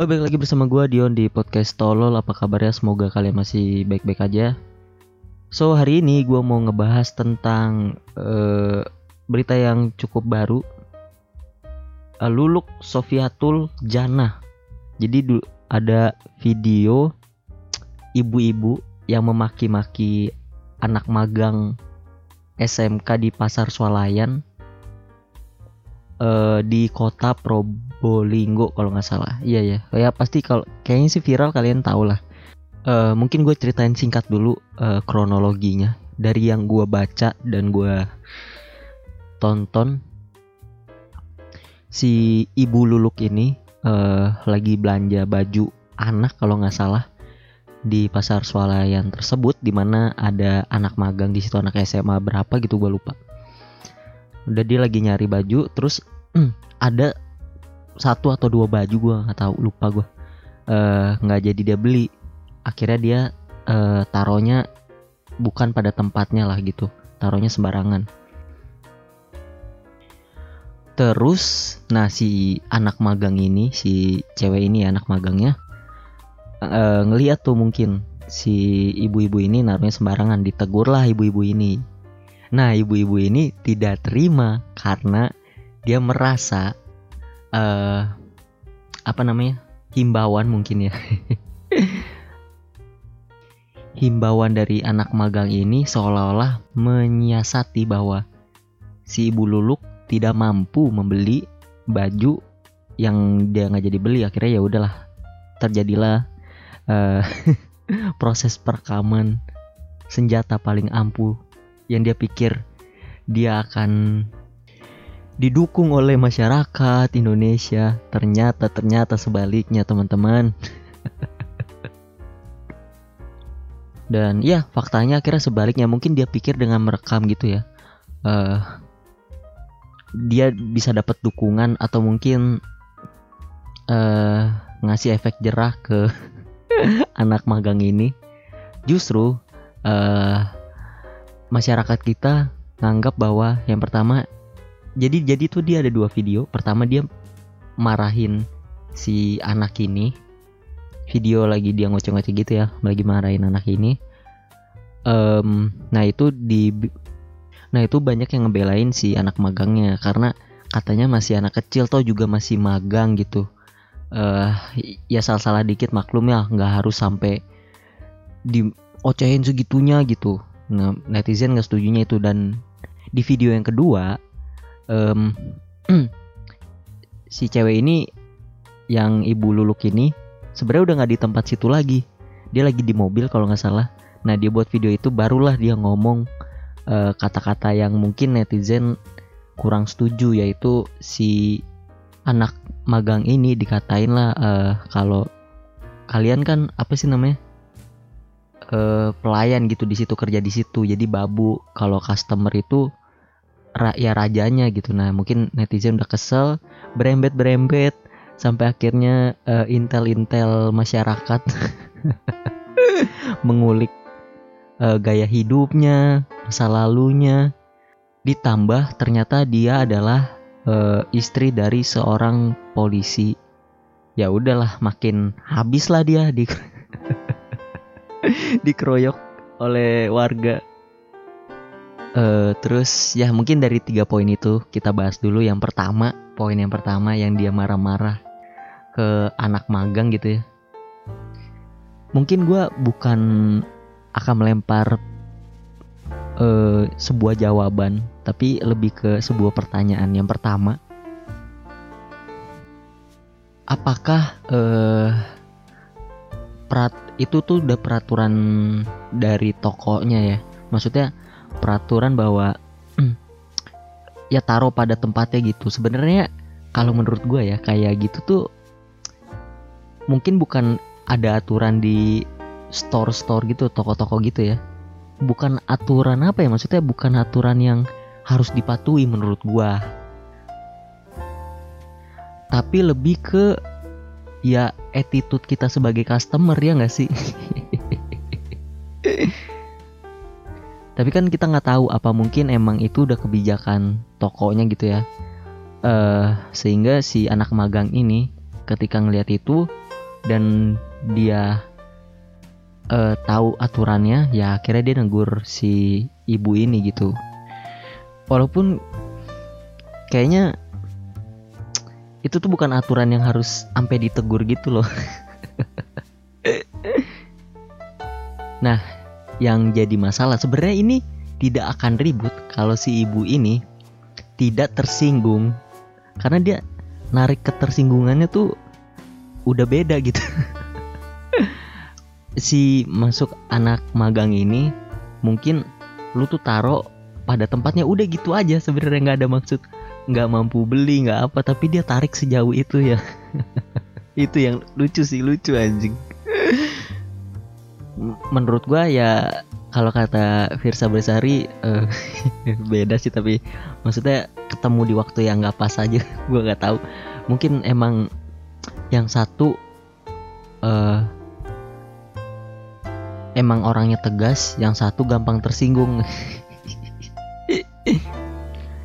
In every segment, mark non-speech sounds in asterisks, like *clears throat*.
Oh, balik lagi bersama gua Dion di podcast Tolol. Apa kabarnya? Semoga kalian masih baik-baik aja. So, hari ini gua mau ngebahas tentang eh, berita yang cukup baru. Eh, Luluk Sofiatul Jannah. Jadi ada video ibu-ibu yang memaki-maki anak magang SMK di Pasar Swalayan eh, di kota Probolinggo kalau nggak salah. Iya ya, ya pasti kalau kayaknya sih viral kalian tau lah. Eh, mungkin gue ceritain singkat dulu eh, kronologinya dari yang gue baca dan gue tonton. Si ibu Luluk ini eh, lagi belanja baju anak kalau nggak salah di pasar swalayan tersebut di mana ada anak magang di situ anak SMA berapa gitu gue lupa udah dia lagi nyari baju terus *clears throat* ada satu atau dua baju gue nggak tahu lupa gue Eh, nggak jadi dia beli. Akhirnya dia eh, taruhnya bukan pada tempatnya lah gitu taruhnya sembarangan. Terus nah si anak magang ini si cewek ini anak magangnya eh, ngeliat tuh mungkin si ibu-ibu ini naruhnya sembarangan ditegur lah ibu-ibu ini. Nah ibu-ibu ini tidak terima karena dia merasa eh apa namanya? Himbauan mungkin ya. *laughs* Himbauan dari anak magang ini seolah-olah menyiasati bahwa si ibu luluk tidak mampu membeli baju yang dia nggak jadi beli. Akhirnya ya udahlah terjadilah eh, *laughs* proses perekaman senjata paling ampuh yang dia pikir dia akan didukung oleh masyarakat Indonesia. Ternyata ternyata sebaliknya teman-teman. *laughs* Dan ya faktanya akhirnya sebaliknya. Mungkin dia pikir dengan merekam gitu ya. Eh dia bisa dapat dukungan atau mungkin eh ngasih efek jerah ke *laughs* anak magang ini. Justru eh masyarakat kita nganggap bahwa yang pertama jadi jadi tuh dia ada dua video. Pertama dia marahin si anak ini. Video lagi dia ngoceh-ngoceh gitu ya. Lagi marahin anak ini. Em, nah itu di nah itu banyak yang ngebelain si anak magangnya. Karena katanya masih anak kecil toh juga masih magang gitu. Eh ya salah-salah dikit maklum ya. Nggak harus sampai diocehin segitunya gitu. Nah netizen nggak setujunya itu. Dan di video yang kedua em, *clears throat* si cewek ini yang ibu luluk ini sebenarnya udah nggak di tempat situ lagi. Dia lagi di mobil kalau nggak salah. Nah dia buat video itu barulah dia ngomong eh, kata-kata yang mungkin netizen kurang setuju yaitu si anak magang ini dikatain lah eh, kalau kalian kan apa sih namanya eh, pelayan gitu di situ kerja di situ jadi babu. Kalau customer itu ra- ya rajanya gitu. Nah mungkin netizen udah kesel berembet berembet sampai akhirnya eh, intel-intel masyarakat *laughs* mengulik eh, gaya hidupnya masa lalunya. Ditambah ternyata dia adalah eh, istri dari seorang polisi. Ya udahlah makin habis lah dia di *laughs* dikeroyok oleh warga Eh, terus ya mungkin dari tiga poin itu kita bahas dulu. Yang pertama poin yang pertama yang dia marah-marah ke anak magang gitu ya. Mungkin gua bukan akan melempar eh, sebuah jawaban tapi lebih ke sebuah pertanyaan. Yang pertama apakah eh, perat itu tuh udah peraturan dari tokonya ya? Maksudnya peraturan bahwa ya taruh pada tempatnya gitu. Sebenarnya kalau menurut gue ya kayak gitu tuh mungkin bukan ada aturan di store-store gitu toko-toko gitu ya. Bukan aturan apa ya maksudnya bukan aturan yang harus dipatuhi menurut gua. Tapi lebih ke ya attitude kita sebagai customer ya nggak sih *laughs* tapi kan kita nggak tahu apa mungkin emang itu udah kebijakan tokonya gitu ya. Eh sehingga si anak magang ini ketika ngelihat itu dan dia uh, tahu aturannya ya akhirnya dia negur si ibu ini gitu. Walaupun kayaknya itu tuh bukan aturan yang harus sampai ditegur gitu loh. *laughs* Nah yang jadi masalah. Sebenarnya ini tidak akan ribut kalau si ibu ini tidak tersinggung. Karena dia narik ketersinggungannya tuh udah beda gitu. *laughs* Si masuk anak magang ini mungkin lu tuh taro pada tempatnya udah gitu aja sebenarnya nggak ada maksud nggak mampu beli nggak apa tapi dia tarik sejauh itu ya. *laughs* Itu yang lucu sih lucu anjing menurut gua ya kalau kata Firsa Besari uh, *laughs* beda sih tapi maksudnya ketemu di waktu yang nggak pas aja *laughs* gua nggak tahu mungkin emang yang satu uh, emang orangnya tegas, yang satu gampang tersinggung. *laughs*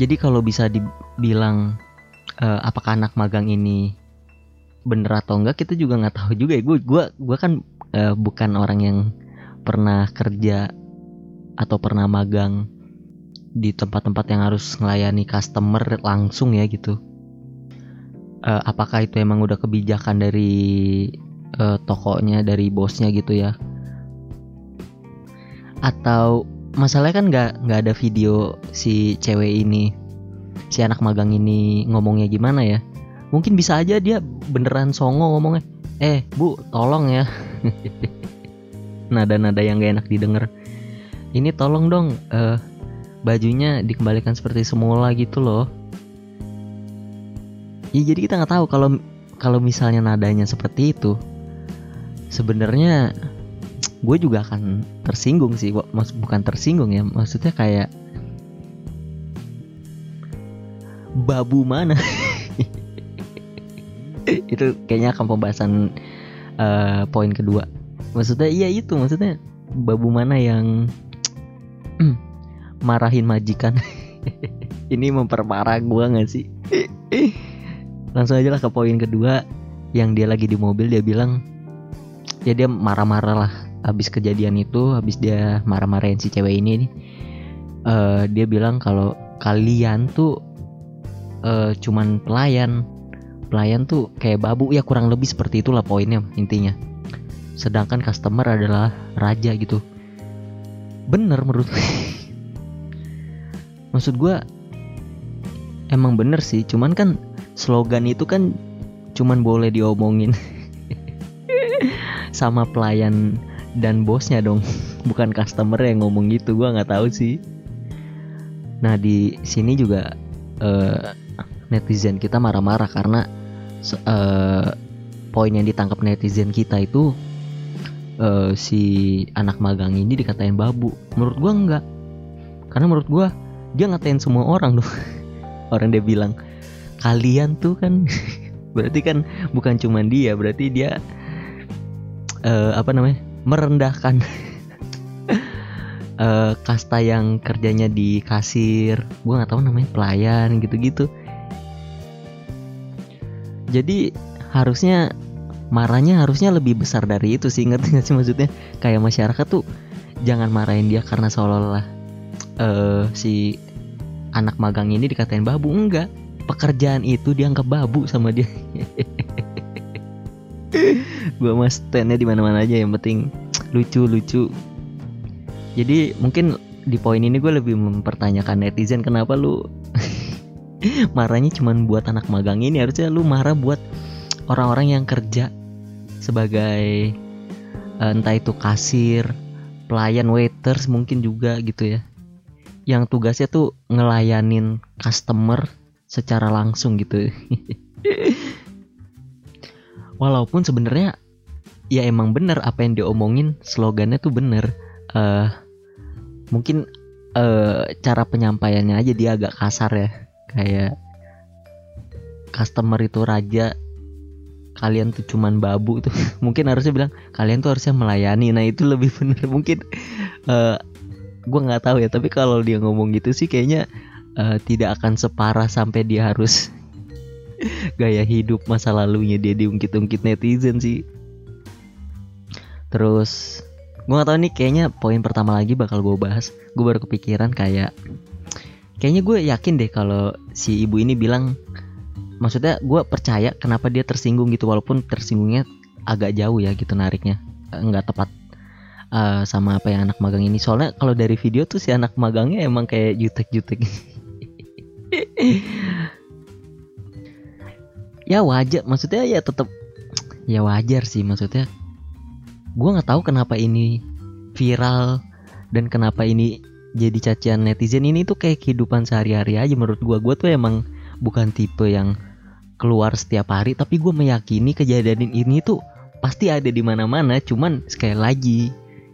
Jadi kalau bisa dibilang uh, apakah anak magang ini bener atau enggak kita juga nggak tahu juga ya. Gue gua gua kan uh, bukan orang yang pernah kerja atau pernah magang di tempat-tempat yang harus melayani customer langsung ya gitu. Uh, apakah itu emang udah kebijakan dari uh, tokonya, dari bosnya gitu ya? atau masalahnya kan nggak nggak ada video si cewek ini si anak magang ini ngomongnya gimana ya mungkin bisa aja dia beneran songo ngomongnya eh bu tolong ya. *laughs* Nada-nada yang gak enak didengar. Ini tolong dong uh, bajunya dikembalikan seperti semula gitu loh. Ya jadi kita nggak tahu kalau kalau misalnya nadanya seperti itu sebenarnya gue juga akan tersinggung sih Mas, bukan tersinggung ya maksudnya kayak babu mana *laughs* *laughs* itu kayaknya akan pembahasan uh, poin kedua. Maksudnya iya itu maksudnya babu mana yang *clears throat* marahin majikan? *laughs* Ini memperparah gue gak sih? *laughs* Langsung aja lah ke poin kedua yang dia lagi di mobil dia bilang ya dia marah-marah lah habis kejadian itu habis dia marah-marahin si cewek ini uh, dia bilang kalau kalian tuh uh, cuman pelayan pelayan tuh kayak babu ya kurang lebih seperti itulah poinnya intinya. Sedangkan customer adalah raja gitu. Bener menurut maksud gue emang bener sih cuman kan slogan itu kan cuman boleh diomongin *laughs* sama pelayan dan bosnya dong *laughs* bukan customer yang ngomong gitu gue nggak tahu sih. Nah di sini juga uh, netizen kita marah-marah karena uh, poin yang ditangkap netizen kita itu uh, si anak magang ini dikatain babu. Menurut gue enggak. Karena menurut gue dia ngatain semua orang dong. *laughs* Orang dia bilang kalian tuh kan *laughs* berarti kan bukan cuma dia berarti dia uh, apa namanya merendahkan. Uh, *laughs* kasta yang kerjanya di kasir gue nggak tahu namanya pelayan gitu-gitu jadi harusnya marahnya harusnya lebih besar dari itu sih ngerti gak sih maksudnya? Kayak masyarakat tuh jangan marahin dia karena seolah-olah uh, si anak magang ini dikatain babu. Enggak. Pekerjaan itu dianggap babu sama dia. *laughs* Gue mas standnya di mana mana aja yang penting lucu lucu. Jadi mungkin di poin ini gue lebih mempertanyakan netizen kenapa lu *laughs* marahnya cuma buat anak magang ini harusnya lu marah buat orang-orang yang kerja sebagai uh, entah itu kasir pelayan waiters mungkin juga gitu ya. Yang tugasnya tuh ngelayanin customer secara langsung gitu. *laughs* Walaupun sebenarnya ya emang bener apa yang diomongin slogannya tuh bener. Uh, mungkin uh, cara penyampaiannya aja dia agak kasar ya kayak customer itu raja kalian tuh cuman babu tuh. *laughs* Mungkin harusnya bilang kalian tuh harusnya melayani. Nah itu lebih *laughs* bener. Mungkin uh, eh, gue nggak tahu ya tapi kalau dia ngomong gitu sih kayaknya uh, tidak akan separah sampai dia harus *laughs* gaya hidup masa lalunya dia diungkit-ungkit netizen sih. Terus gue gak tahu nih kayaknya poin pertama lagi bakal gue bahas. Gue baru kepikiran kayak kayaknya gue yakin deh kalau si ibu ini bilang maksudnya gue percaya kenapa dia tersinggung gitu walaupun tersinggungnya agak jauh ya gitu nariknya. Nggak tepat uh, sama apa yang anak magang ini. Soalnya kalau dari video tuh si anak magangnya emang kayak jutek-jutek. *laughs* Ya wajar maksudnya ya tetap ya wajar sih maksudnya. Gue nggak tahu kenapa ini viral dan kenapa ini jadi cacian netizen ini tuh kayak kehidupan sehari-hari aja menurut gue gue tuh emang bukan tipe yang keluar setiap hari tapi gue meyakini kejadian ini tuh pasti ada di mana-mana. Cuman sekali lagi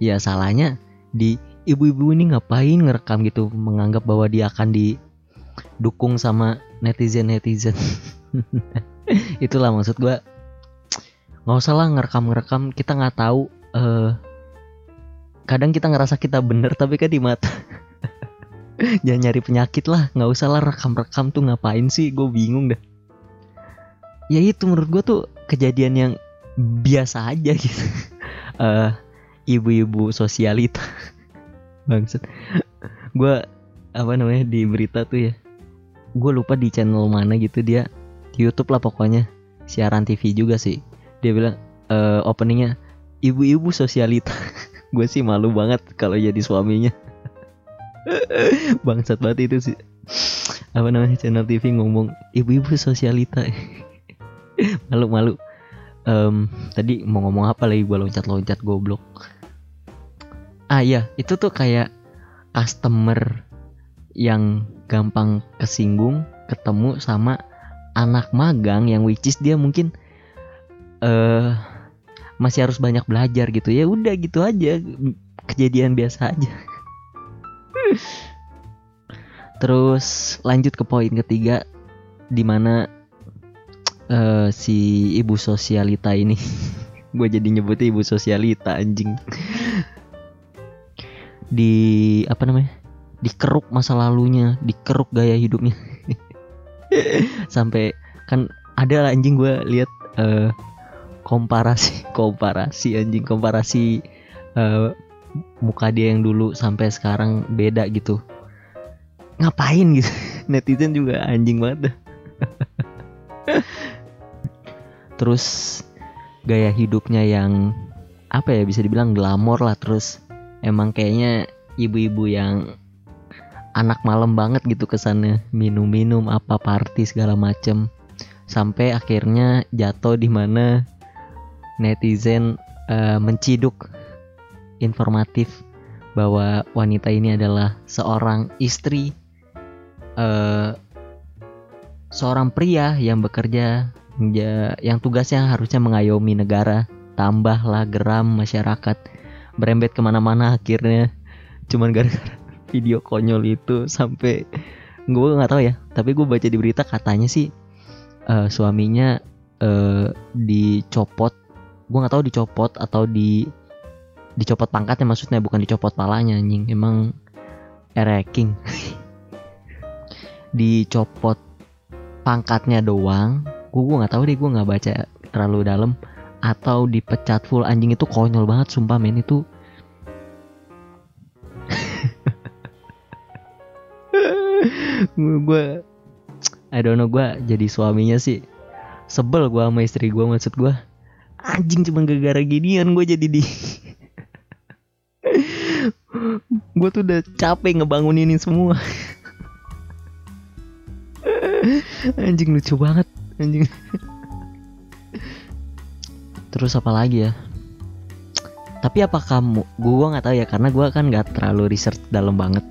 ya salahnya di ibu-ibu ini ngapain ngerekam gitu menganggap bahwa dia akan didukung sama netizen netizen *laughs* itulah maksud gue nggak usah lah ngerekam ngerekam kita nggak tahu uh, kadang kita ngerasa kita bener tapi kan di mata *laughs* jangan nyari penyakit lah nggak usah lah rekam rekam tuh ngapain sih gue bingung dah. Ya itu menurut gue tuh kejadian yang biasa aja gitu. Uh, *laughs* ibu-ibu sosialita *laughs* bangsat. Gue apa namanya di berita tuh ya. Gue lupa di channel mana gitu dia di YouTube lah pokoknya. Siaran TV juga sih. Dia bilang uh, openingnya ibu-ibu sosialita gue sih malu banget kalau jadi suaminya. *laughs* Bangsat banget itu sih. Apa namanya channel TV ngomong ibu-ibu sosialita. *laughs* Malu-malu. Um, tadi mau ngomong apa lagi? Gue loncat-loncat goblok. Ah iya. Itu tuh kayak customer yang gampang kesinggung ketemu sama anak magang yang which is dia mungkin uh, masih harus banyak belajar gitu. Ya udah gitu aja kejadian biasa aja. Terus lanjut ke poin ketiga di mana uh, si ibu sosialita ini *laughs* gue jadi nyebutnya ibu sosialita anjing. Di apa namanya dikeruk masa lalunya dikeruk gaya hidupnya. *laughs* Sampai kan ada lah anjing gue lihat uh, komparasi komparasi anjing komparasi uh, muka dia yang dulu sampai sekarang beda gitu. Ngapain gitu? *laughs* Netizen juga anjing banget *laughs* terus gaya hidupnya yang apa ya bisa dibilang glamor lah. Terus emang kayaknya ibu-ibu yang anak malam banget gitu kesannya. Minum-minum apa party segala macem. Sampai akhirnya jatuh di mana netizen uh, menciduk informatif bahwa wanita ini adalah seorang istri uh, seorang pria yang bekerja yang tugasnya harusnya mengayomi negara tambahlah geram masyarakat berembet ke mana-mana akhirnya. Cuman gara-gara *laughs* video konyol itu sampai gue nggak tahu ya tapi gue baca di berita katanya sih uh, suaminya uh, dicopot gue nggak tahu dicopot atau di dicopot pangkatnya maksudnya bukan dicopot palanya anjing. Emang ereking. *laughs* Dicopot pangkatnya doang. Gue nggak tahu deh gue nggak baca terlalu dalam. Atau dipecat full anjing itu konyol banget sumpah men itu. *laughs* Gue I don't know gue jadi suaminya sih sebel gue sama istri gue maksud gue anjing cuma gara-gara ginian gue jadi di gue tuh udah capek ngebangun ini semua. Anjing lucu banget. Anjing. Terus apa lagi ya? Tapi apa kamu gue nggak tahu ya karena gue kan nggak terlalu research dalam banget.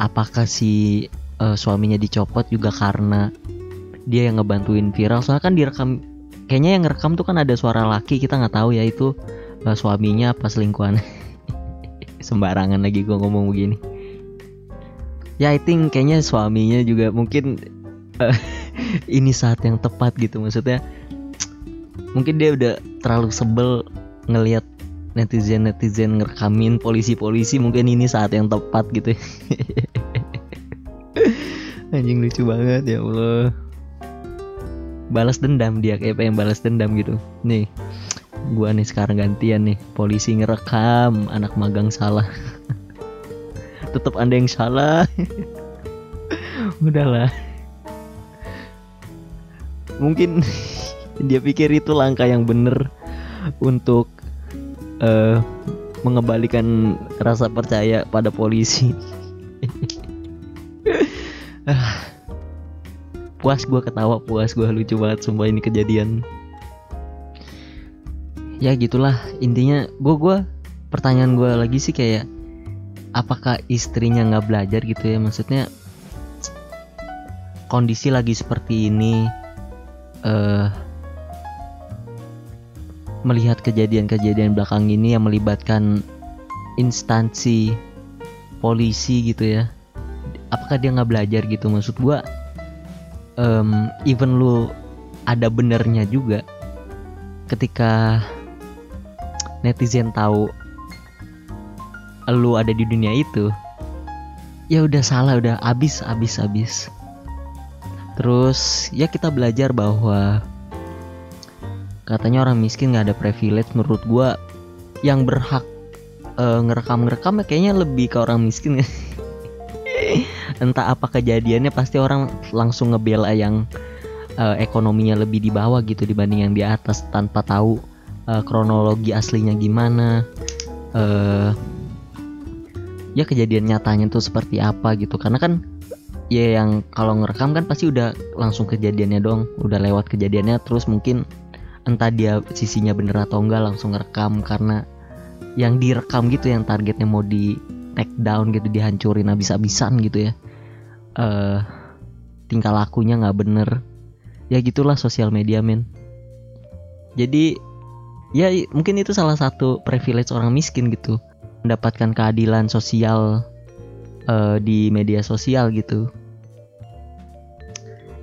Apakah si uh, suaminya dicopot juga karena dia yang ngebantuin viral? Soalnya kan direkam kayaknya yang ngerekam tuh kan ada suara laki kita nggak tahu ya itu uh, suaminya apa selingkuhan. *laughs* Sembarangan lagi gue ngomong begini. Ya I think kayaknya suaminya juga mungkin uh, *laughs* ini saat yang tepat gitu maksudnya mungkin dia udah terlalu sebel ngelihat netizen netizen ngerekamin polisi polisi mungkin ini saat yang tepat gitu. *laughs* Anjing lucu banget ya Allah balas dendam dia kayak pengen balas dendam gitu. Nih gua nih sekarang gantian nih polisi ngerekam anak magang salah. *laughs* Tetap anda yang salah. *laughs* Udahlah. Mungkin *laughs* dia pikir itu langkah yang bener untuk uh, mengembalikan rasa percaya pada polisi puas gue ketawa puas gue lucu banget semua ini kejadian. Ya gitulah intinya gue gue pertanyaan gue lagi sih kayak apakah istrinya nggak belajar gitu ya? Maksudnya kondisi lagi seperti ini uh, melihat kejadian-kejadian belakang ini yang melibatkan instansi polisi gitu ya apakah dia nggak belajar gitu? Maksud gua um, even lu ada benernya juga ketika netizen tahu lu ada di dunia itu ya udah salah udah abis abis abis terus ya kita belajar bahwa katanya orang miskin nggak ada privilege menurut gua. Yang berhak uh, ngerekam ngerekam kayaknya lebih ke orang miskin *laughs* entah apa kejadiannya pasti orang langsung ngebela yang uh, ekonominya lebih di bawah gitu dibanding yang di atas tanpa tahu uh, kronologi aslinya gimana uh, ya kejadian nyatanya tuh seperti apa gitu. Karena kan ya yang kalau ngerekam kan pasti udah langsung kejadiannya dong udah lewat kejadiannya terus mungkin entah dia sisinya bener atau enggak langsung ngerekam. Karena yang direkam gitu yang targetnya mau di take down gitu dihancurin habis-habisan gitu ya uh, tingkah lakunya nggak bener. Ya gitulah sosial media men. Jadi ya mungkin itu salah satu privilege orang miskin gitu. Mendapatkan keadilan sosial uh, di media sosial gitu.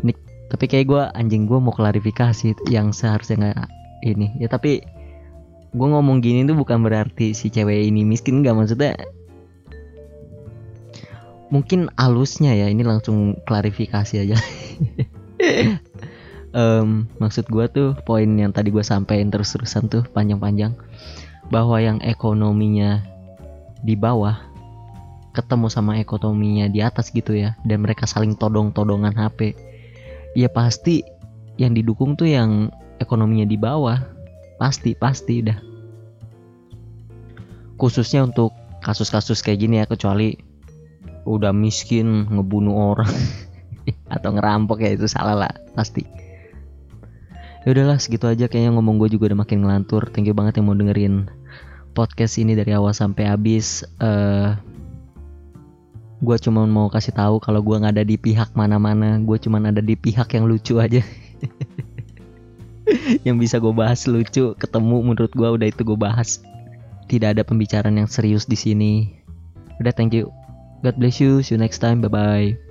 Ini tapi kayak gue anjing gue mau klarifikasi yang seharusnya nggak ini. Ya tapi gue ngomong gini tuh bukan berarti si cewek ini miskin nggak. Maksudnya mungkin alusnya ya ini langsung klarifikasi aja. *laughs* Um, maksud gue tuh poin yang tadi gue sampaikan terus-terusan tuh panjang-panjang. Bahwa yang ekonominya di bawah ketemu sama ekonominya di atas gitu ya dan mereka saling todong-todongan HP ya pasti yang didukung tuh yang ekonominya di bawah. Pasti pasti dah. Khususnya untuk kasus-kasus kayak gini ya kecuali udah miskin ngebunuh orang. *laughs* Atau ngerampok ya itu salah lah pasti. Ya udahlah segitu aja kayaknya ngomong gue juga udah makin ngelantur. Thank you banget yang mau dengerin podcast ini dari awal sampai habis. Uh, gue cuma mau kasih tahu kalau gue nggak ada di pihak mana-mana. Gue cuma ada di pihak yang lucu aja. *laughs* Yang bisa gue bahas lucu ketemu menurut gue udah itu gue bahas. Tidak ada pembicaraan yang serius di sini. Udah thank you God bless you. See you next time. Bye bye.